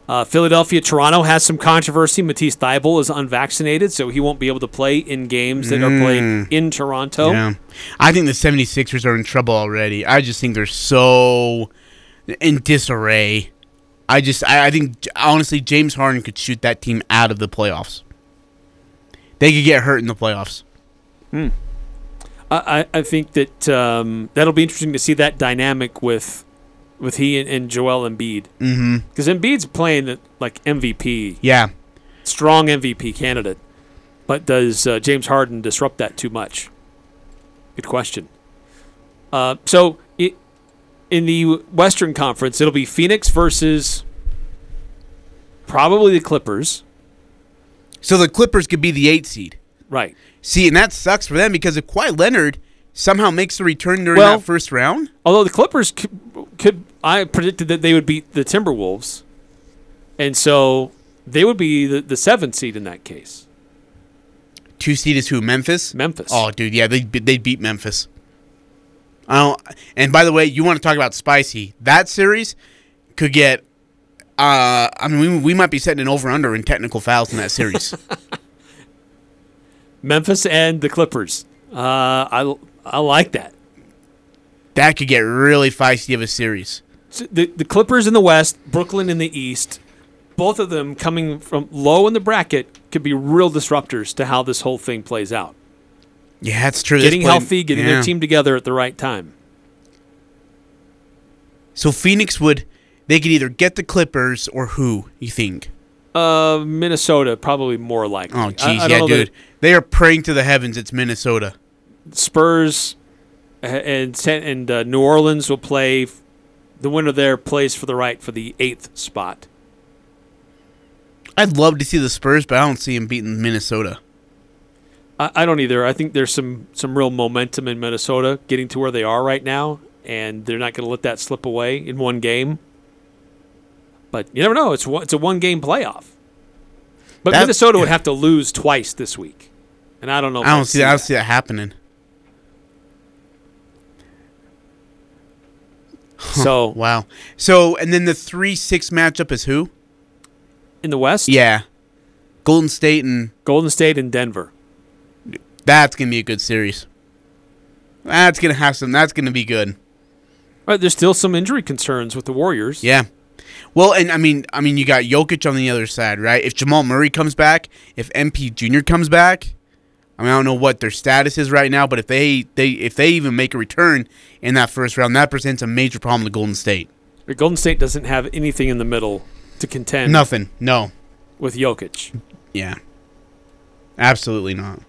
Uh, Philadelphia Toronto has some controversy. Matisse Thybulle is unvaccinated, so he won't be able to play in games that are played Mm. in Toronto. Yeah. I think the 76ers are in trouble already. I just think they're so in disarray. I just, I, I think, honestly, James Harden could shoot that team out of the playoffs. They could get hurt in the playoffs. Hmm. I, I think that um, that'll be interesting to see that dynamic with with he and, and Joel Embiid. Because Embiid's playing like MVP. Yeah. Strong MVP candidate. But does uh, James Harden disrupt that too much? Good question. Uh, so it, in the Western Conference, it'll be Phoenix versus probably the Clippers. So the Clippers could be the eight seed. Right. See, and that sucks for them because if Kawhi Leonard somehow makes a return during Well- that first round, Although the Clippers could, could, I predicted that they would beat the Timberwolves, and so they would be the, the seventh seed in that case. two seed is who? Memphis. Memphis. Oh, dude, yeah, they they beat Memphis. I don't. And by the way, you want to talk about spicy? That series could get. Uh, I mean, we, we might be setting an over under in technical fouls in that series. Memphis and the Clippers. Uh, I I like that. that could get really feisty of a series. So the the Clippers in the West, Brooklyn in the East. Both of them coming from low in the bracket could be real disruptors to how this whole thing plays out. Yeah, that's true. Getting healthy, getting yeah. their team together at the right time. So Phoenix would. They could either get the Clippers or who? You think? Uh, Minnesota probably more likely. Oh, jeez, yeah, that dude. They are praying to the heavens. It's Minnesota. Spurs uh, and and uh, New Orleans will play. The winner there plays for the right for the eighth spot. I'd love to see the Spurs, but I don't see them beating Minnesota. I, I don't either. I think there's some some real momentum in Minnesota getting to where they are right now, and they're not going to let that slip away in one game. But you never know. It's one, it's a one game playoff. But That- Minnesota would have to lose twice this week, and I don't know. I don't I'd see. I don't see that happening. So wow. So and then the three six matchup is who? in the West. Yeah, Golden State and Golden State and Denver. That's gonna be a good series. That's gonna have some. That's gonna be good. Right, there's still some injury concerns with the Warriors. Yeah. Well, and I mean, I mean, you got Jokic on the other side, right? If Jamal Murray comes back, if MP Jr. comes back, I mean, I don't know what their status is right now, but if they they if they even make a return in that first round, that presents a major problem to Golden State. But Golden State doesn't have anything in the middle to contend. Nothing. No. with Jokic. Yeah. Absolutely not.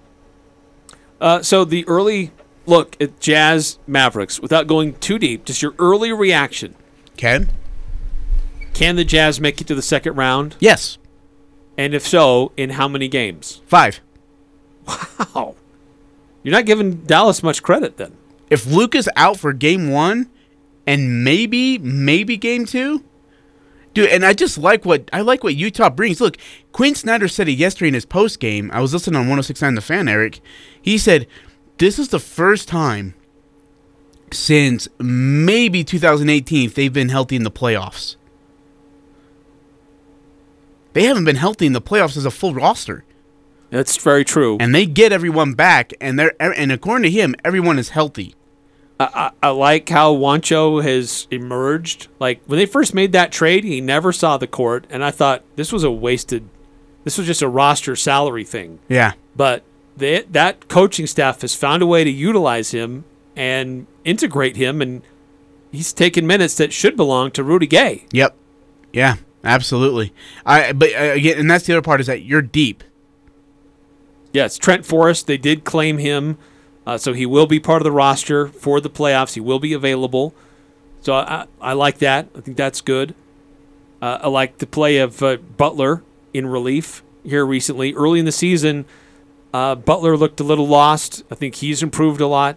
Uh, so the early look at Jazz Mavericks, without going too deep, just your early reaction. Okay. Can the Jazz make it to the second round? Yes. And if so, in how many games? Five. Wow. You're not giving Dallas much credit then. If Luka's out for game one and maybe, maybe game two, dude, and I just like what I like what Utah brings. Look, Quin Snyder said it yesterday in his post game. I was listening on 1069 The Fan, Eric. He said, This is the first time since maybe 2018 they've been healthy in the playoffs. They haven't been healthy in the playoffs as a full roster. That's very true. And they get everyone back, and they're er, and according to him, everyone is healthy. I, I, I like how Juancho has emerged. Like when they first made that trade, he never saw the court, and I thought this was a wasted. This was just a roster salary thing. Yeah. But they, that coaching staff has found a way to utilize him and integrate him, and he's taken minutes that should belong to Rudy Gay. Yep. Yeah, absolutely. I but uh, again, and that's the other part is that you're deep. Yes, Trent Forrest. They did claim him, uh, so he will be part of the roster for the playoffs. He will be available. So I, I like that. I think that's good. Uh, I like the play of uh, Butler in relief here recently. Early in the season, uh, Butler looked a little lost. I think he's improved a lot.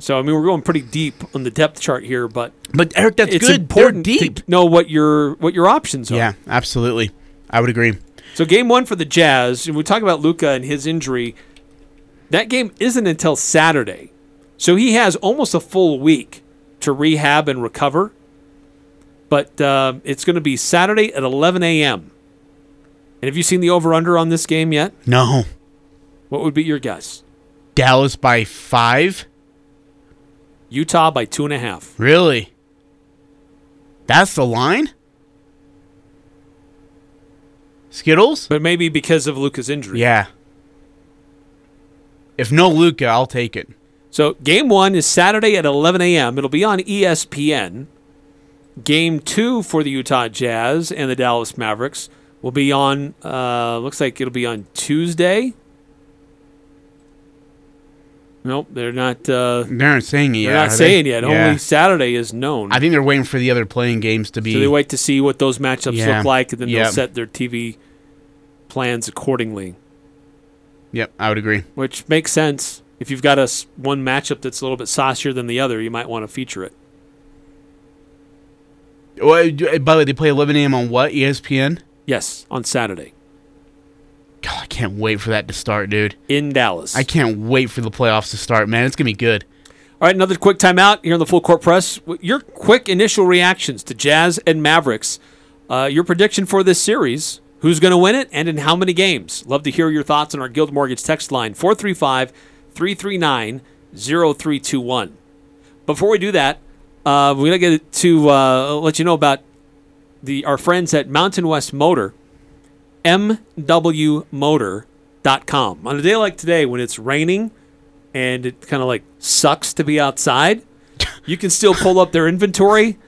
So I mean, we're going pretty deep on the depth chart here, but but Eric, that's it's good. They're important deep. to know what your what your options are. Yeah, absolutely. I would agree. So game one for the Jazz, and we talk about Luka and his injury. That game isn't until Saturday, so he has almost a full week to rehab and recover. But uh, it's going to be Saturday at 11 a.m. And have you seen the over/under on this game yet? No. What would be your guess? Dallas by five. Utah by two and a half. Really? That's the line. Skittles? But maybe because of Luka's injury. Yeah. If no Luca, I'll take it. So game one is Saturday at 11 a.m. It'll be on ESPN. Game two for the Utah Jazz and the Dallas Mavericks will be on. Uh, looks like it'll be on Tuesday. Nope, they're not. Uh, They're not saying it yet. they're yet. not saying they? yet. Yeah. Only Saturday is known. I think they're waiting for the other playing games to be. so they wait to see what those matchups Yeah. look like, and then Yep. they'll set their TV plans accordingly. Yep, I would agree. Which makes sense. If you've got a one matchup that's a little bit saucier than the other, you might want to feature it. Well, by the way, they play 11 a.m. on what? ESPN? Yes, on Saturday God, I can't wait for that to start, dude. in Dallas. I can't wait for the playoffs to start, man. It's going to be good. All right, another quick timeout here on the Full Court Press. Your quick initial reactions to Jazz and Mavericks. Uh, your prediction for this series. Who's going to win it and in how many games? Love to hear your thoughts on our Guild Mortgage text line 435 339 0321. Before we do that, uh, we're going to get to uh, let you know about the our friends at Mountain West Motor, mwmotor.com. On a day like today when it's raining and it kind of like sucks to be outside, you can still pull up their inventory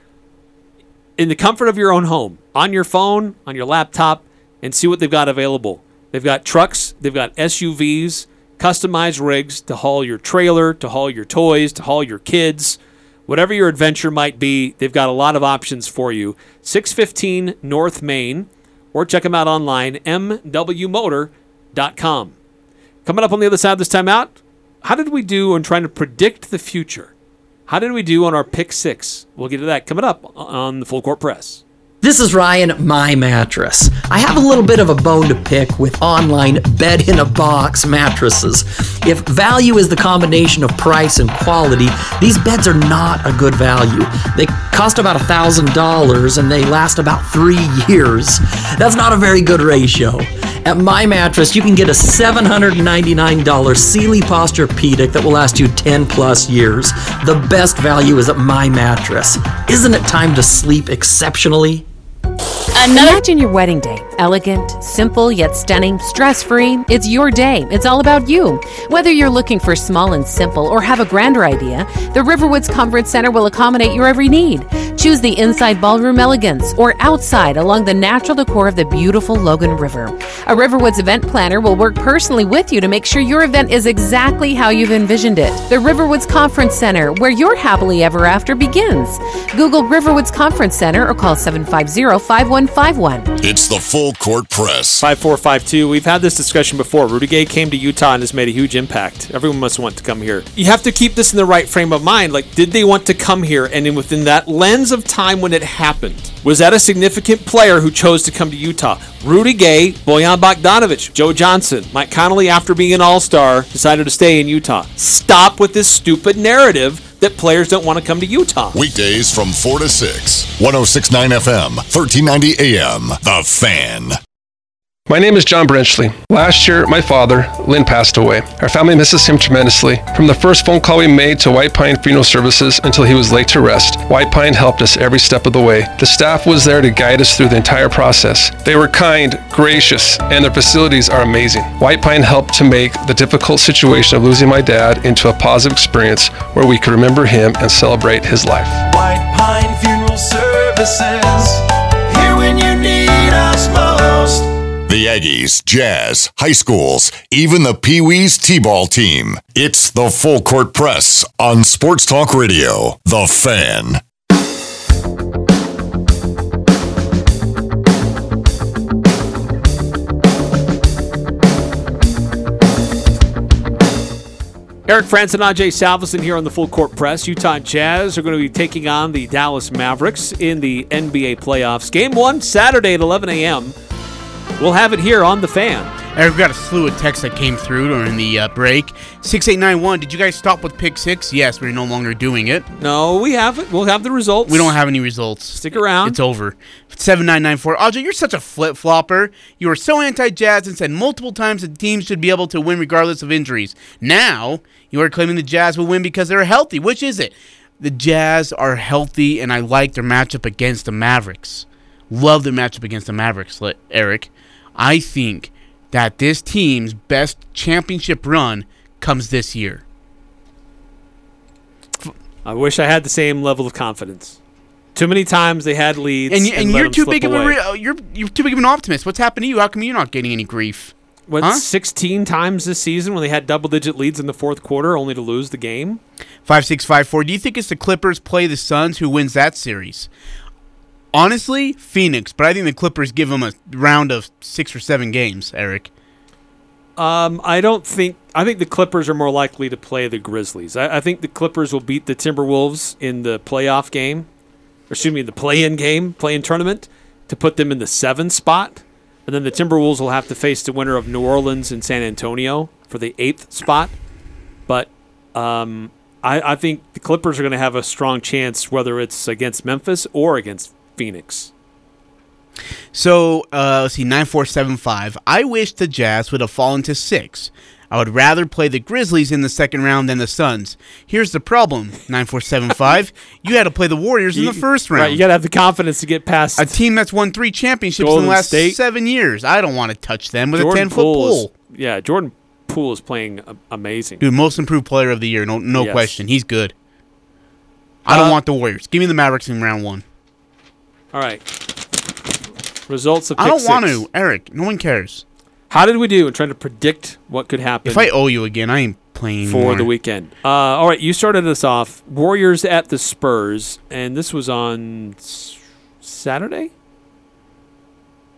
in the comfort of your own home, on your phone, on your laptop, and see what they've got available. They've got trucks, they've got SUVs, customized rigs to haul your trailer, to haul your toys, to haul your kids. Whatever your adventure might be, they've got a lot of options for you. 615 North Main, or check them out online, mwmotor.com. Coming up on the other side this time out, how did we do on trying to predict the future? How did we do on our pick six? We'll get to that coming up on the Full Court Press. This is Ryan, my mattress. I have a little bit of a bone to pick with online bed in a box mattresses. If value is the combination of price and quality, these beds are not a good value. They cost about $1,000 and they last about three years. That's not a very good ratio. At my mattress, you can get a $799 Sealy Posturepedic that will last you 10 plus years. The best value is at my mattress. Isn't it time to sleep exceptionally? Imagine your wedding day. Elegant, simple yet stunning, stress free. It's your day. It's all about you. Whether you're looking for small and simple or have a grander idea, the Riverwoods Conference Center will accommodate your every need. Choose the inside ballroom elegance or outside along the natural decor of the beautiful Logan River. A Riverwoods event planner will work personally with you to make sure your event is exactly how you've envisioned it. The Riverwoods Conference Center, where your happily ever after begins. Google Riverwoods Conference Center or call 750 5151. It's the Full Court Press. 5452. We've had this discussion before. Rudy Gay came to Utah and has made a huge impact. Everyone must want to come here. You have to keep this in the right frame of mind. Like, did they want to come here? And then within that lens of time when it happened, was that a significant player who chose to come to Utah? Rudy Gay, Bojan Bogdanovic, Joe Johnson, Mike Connolly, after being an all star, decided to stay in Utah. Stop with this stupid narrative that players don't want to come to Utah. Weekdays from 4 to 6. 1069 FM, 1390 AM. The Fan. My name is John Brenchley. Last year, my father, Lynn, passed away. Our family misses him tremendously. From the first phone call we made to White Pine Funeral Services until he was laid to rest, White Pine helped us every step of the way. The staff was there to guide us through the entire process. They were kind, gracious, and their facilities are amazing. White Pine helped to make the difficult situation of losing my dad into a positive experience where we could remember him and celebrate his life. White Pine Funeral Services. The Aggies, Jazz, high schools, even the Pee Wee's T-ball team. It's the Full Court Press on Sports Talk Radio. The Fan. Eric Frandsen and Ajay Salvesen here on the Full Court Press. Utah Jazz are going to be taking on the Dallas Mavericks in the NBA playoffs. Game one, Saturday at 11 a.m. We'll have it here on the fan. Eric, we got a slew of texts that came through during the uh, break. 6891, did you guys stop with pick six? Yes, we're no longer doing it. No, we have it. We'll have the results. We don't have any results. Stick around. It's over. 7994. Audrey, you're such a flip flopper. You were so anti Jazz and said multiple times that teams should be able to win regardless of injuries. Now, you are claiming the Jazz will win because they're healthy. Which is it? The Jazz are healthy, and I like their matchup against the Mavericks. Love their matchup against the Mavericks, Eric. I think that this team's best championship run comes this year. I wish I had the same level of confidence. Too many times they had leads, And, you, and let you're them too slip big of away. a re- uh, you're you're too big of an optimist. What's happened to you? How come you're not getting any grief? What, Huh? 16 times this season when they had double digit leads in the fourth quarter only to lose the game? Five six five four. Do you think it's the Clippers play the Suns who wins that series? Honestly, Phoenix, but I think the Clippers give them a round of six or seven games. Eric, Um, I don't think. I think the Clippers are more likely to play the Grizzlies. I, I think the Clippers will beat the Timberwolves in the playoff game, or excuse me, the play-in game, play-in tournament, to put them in the seven spot, and then the Timberwolves will have to face the winner of New Orleans and San Antonio for the eighth spot. But um, I, I think the Clippers are going to have a strong chance, whether it's against Memphis or against Phoenix. So uh, let's see, nine four seven five. I wish the Jazz would have fallen to six. I would rather play the Grizzlies in the second round than the Suns. Here's the problem, nine four seven five. You had to play the Warriors in the first round. Right, you got to have the confidence to get past a team that's won three championships in the last State. seven years. I don't want to touch them with a ten foot Poole pole. Yeah, Jordan Poole is playing amazing. Dude, most improved player of the year, no no Yes. question. He's good. I don't Uh, want the Warriors. Give me the Mavericks in round one. All right. Results of I don't want to, Eric. No one cares. How did we do in trying to predict what could happen? If I owe you again, I ain't playing for anymore. the weekend. Uh, all right, you started us off. Warriors at the Spurs, and this was on s- Saturday.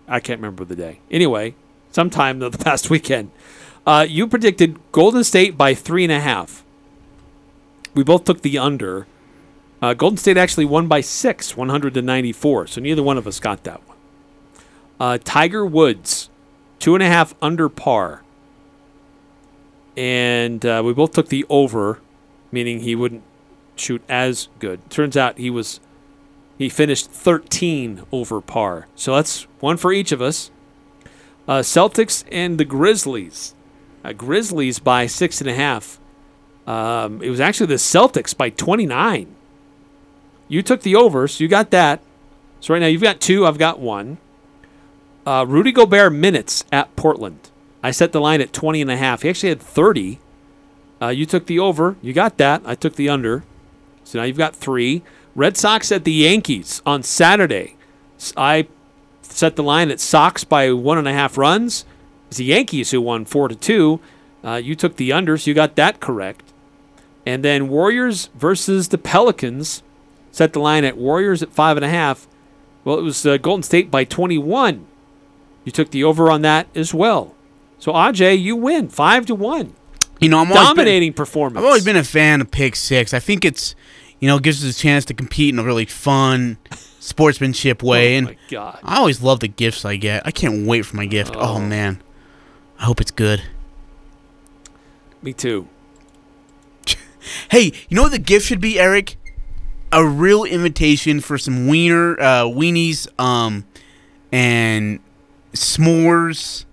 I can't remember the day. Anyway, sometime the past weekend. Uh, you predicted Golden State by three and a half. We both took the under. Uh, Golden State actually won by six, 100 to 94. So neither one of us got that one. Uh, Tiger Woods, two and a half under par and uh, we both took the over, meaning he wouldn't shoot as good. Turns out he was he finished 13 over par. So that's one for each of us. Uh, Celtics and the Grizzlies. Uh, Grizzlies by six and a half. Um, it was actually the Celtics by 29. You took the over, so you got that. So right now you've got two, I've got one. Uh, Rudy Gobert minutes at Portland. I set the line at 20 and a half. He actually had 30. Uh, you took the over. You got that. I took the under. So now you've got three. Red Sox at the Yankees on Saturday. I set the line at Sox by one and a half runs. It's the Yankees who won four to two. Uh, you took the under, so you got that correct. And then Warriors versus the Pelicans. Set the line at Warriors at five and a half. Well, it was uh, Golden State by 21. You took the over on that as well. So Aj, you win five to one. You know, I'm always been- dominating performance. I've always been a fan of Pick Six. I think it's, you know, gives us a chance to compete in a really fun sportsmanship way. Oh and my God. I always love the gifts I get. I can't wait for my gift. Oh, Oh. man, I hope it's good. Me too. Hey, you know what the gift should be, Eric? A real invitation for some wiener, uh, weenies, um, and s'mores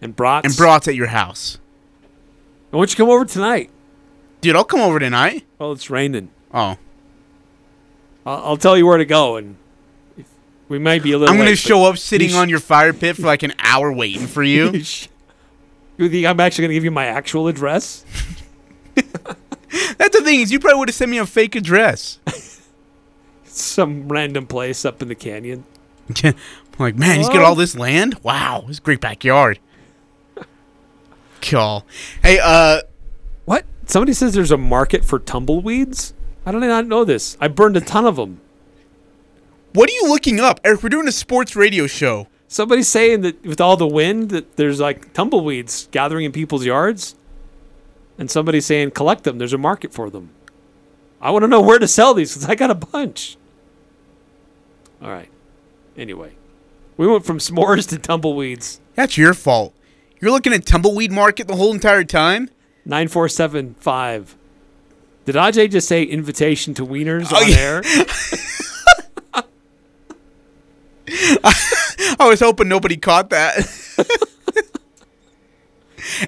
and brats and brats at your house. Why don't you come over tonight? Dude, I'll come over tonight. Well, it's raining. Oh, I'll, I'll tell you where to go, and we might be a little. I'm gonna late, show up sitting you on your fire pit for like an hour waiting for you. You think I'm actually gonna give you my actual address? That's the thing is, you probably would have sent me a fake address. Some random place up in the canyon. I'm like, man, he's got all this land. Wow, this is a great backyard. Cool. Hey, uh, What? Somebody says there's a market for tumbleweeds. I did not know this. I burned a ton of them. what are you looking up, Eric? We're doing a sports radio show. Somebody's saying that with all the wind, that there's like tumbleweeds gathering in people's yards, and somebody's saying collect them. There's a market for them. I want to know where to sell these because I got a bunch. All right. Anyway, we went from s'mores to tumbleweeds. That's your fault. You're looking at tumbleweed market the whole entire time. Nine four seven five. Did Ajay just say invitation to wieners Oh, on yeah. air? I was hoping nobody caught that.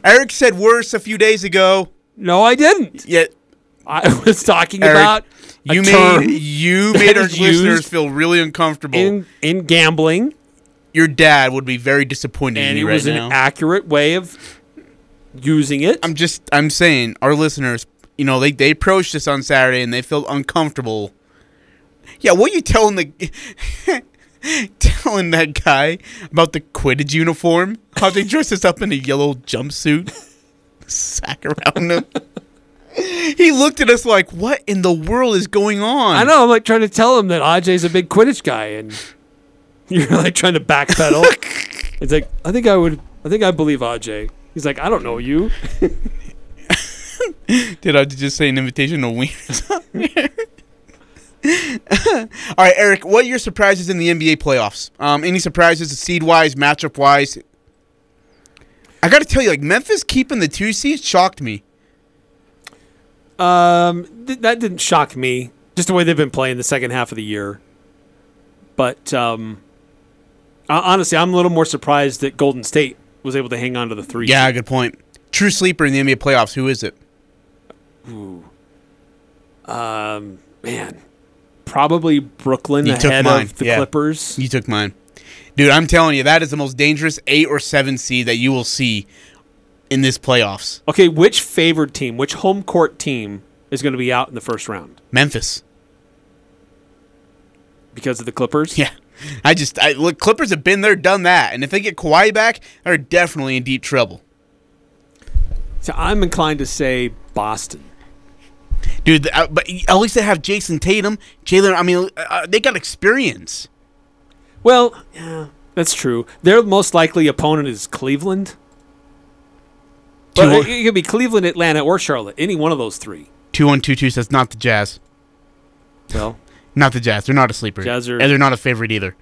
Eric said worse a few days ago. No, I didn't. Yet I was talking Eric, about you made you made our listeners feel really uncomfortable. in in gambling, Your dad would be very disappointed in and it right was now. an accurate way of using it. I'm just I'm saying our listeners, you know, they they approached us on Saturday and they felt uncomfortable. Yeah, what are you telling the telling that guy about the Quidditch uniform? How they dress us up in a yellow jumpsuit, sack around him. He looked at us like, "What in the world is going on?" I know. I'm like trying to tell him that Ajay's a big Quidditch guy, and you're like trying to backpedal. it's like I think I would. I think I believe Ajay. He's like, I don't know you. Did I just say an invitation to wieners? All right, Eric. What are your surprises in the NBA playoffs? Um, any surprises, seed wise, matchup wise? I got to tell you, like Memphis keeping the two seeds shocked me. Um, th- that didn't shock me. Just the way they've been playing the second half of the year. But um, ho- honestly, I'm a little more surprised that Golden State was able to hang on to the three. Yeah, good point. True sleeper in the NBA playoffs. Who is it? Ooh. Um, man, probably Brooklyn You took ahead mine. of the Yeah. Clippers. You took mine, dude. I'm telling you, that is the most dangerous eight or seven seed that you will see in this playoffs. Okay, which favored team, which home court team is going to be out in the first round Memphis. because of the Clippers? Yeah, I just I look Clippers have been there, done that, and if they get Kawhi back, they're definitely in deep trouble. So I'm inclined to say Boston. Dude, uh, but at least they have Jayson Tatum, Jaylen. I mean, uh, they got experience. Well, yeah, that's true. Their most likely opponent is Cleveland. But Two- it, it could be Cleveland, Atlanta, or Charlotte. Any one of those three. Two one two two says not the Jazz. Well, Not the Jazz. They're not a sleeper. Jazz are- and they're not a favorite either.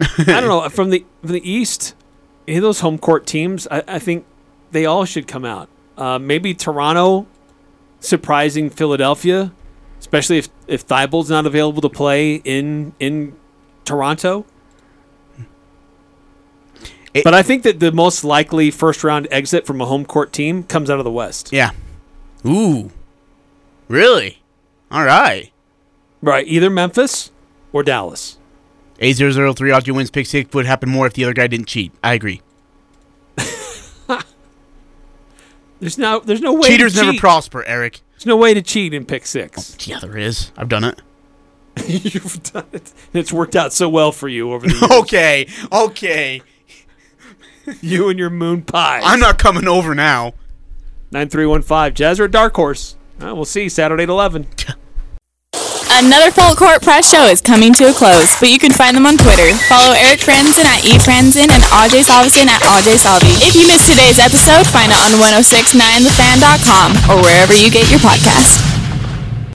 I don't know. From the from the East, those home court teams, I, I think they all should come out. Uh, maybe Toronto surprising Philadelphia, especially if if Thybulle's not available to play in in Toronto. but I think that the most likely first round exit from a home court team comes out of the West. Yeah. Ooh. Really? All right. Right. Either Memphis or Dallas. A003 Audrey wins pick six would happen more if the other guy didn't cheat. I agree. There's no there's no way Cheaters to never cheat. prosper, Eric. There's no way to cheat in pick six. Yeah, there is. I've done it. You've done it. It's worked out so well for you over the years. okay. Okay. you and your moon pie. I'm not coming over now. 9315 Jazz or Dark Horse. Uh, we'll see Saturday at 11. Another Full Court Press show is coming to a close, but you can find them on Twitter. Follow Eric Frandsen at eFranzen and Ajay Salvesen at AJ Salvi. If you missed today's episode, find it on 1069thefan.com or wherever you get your podcast.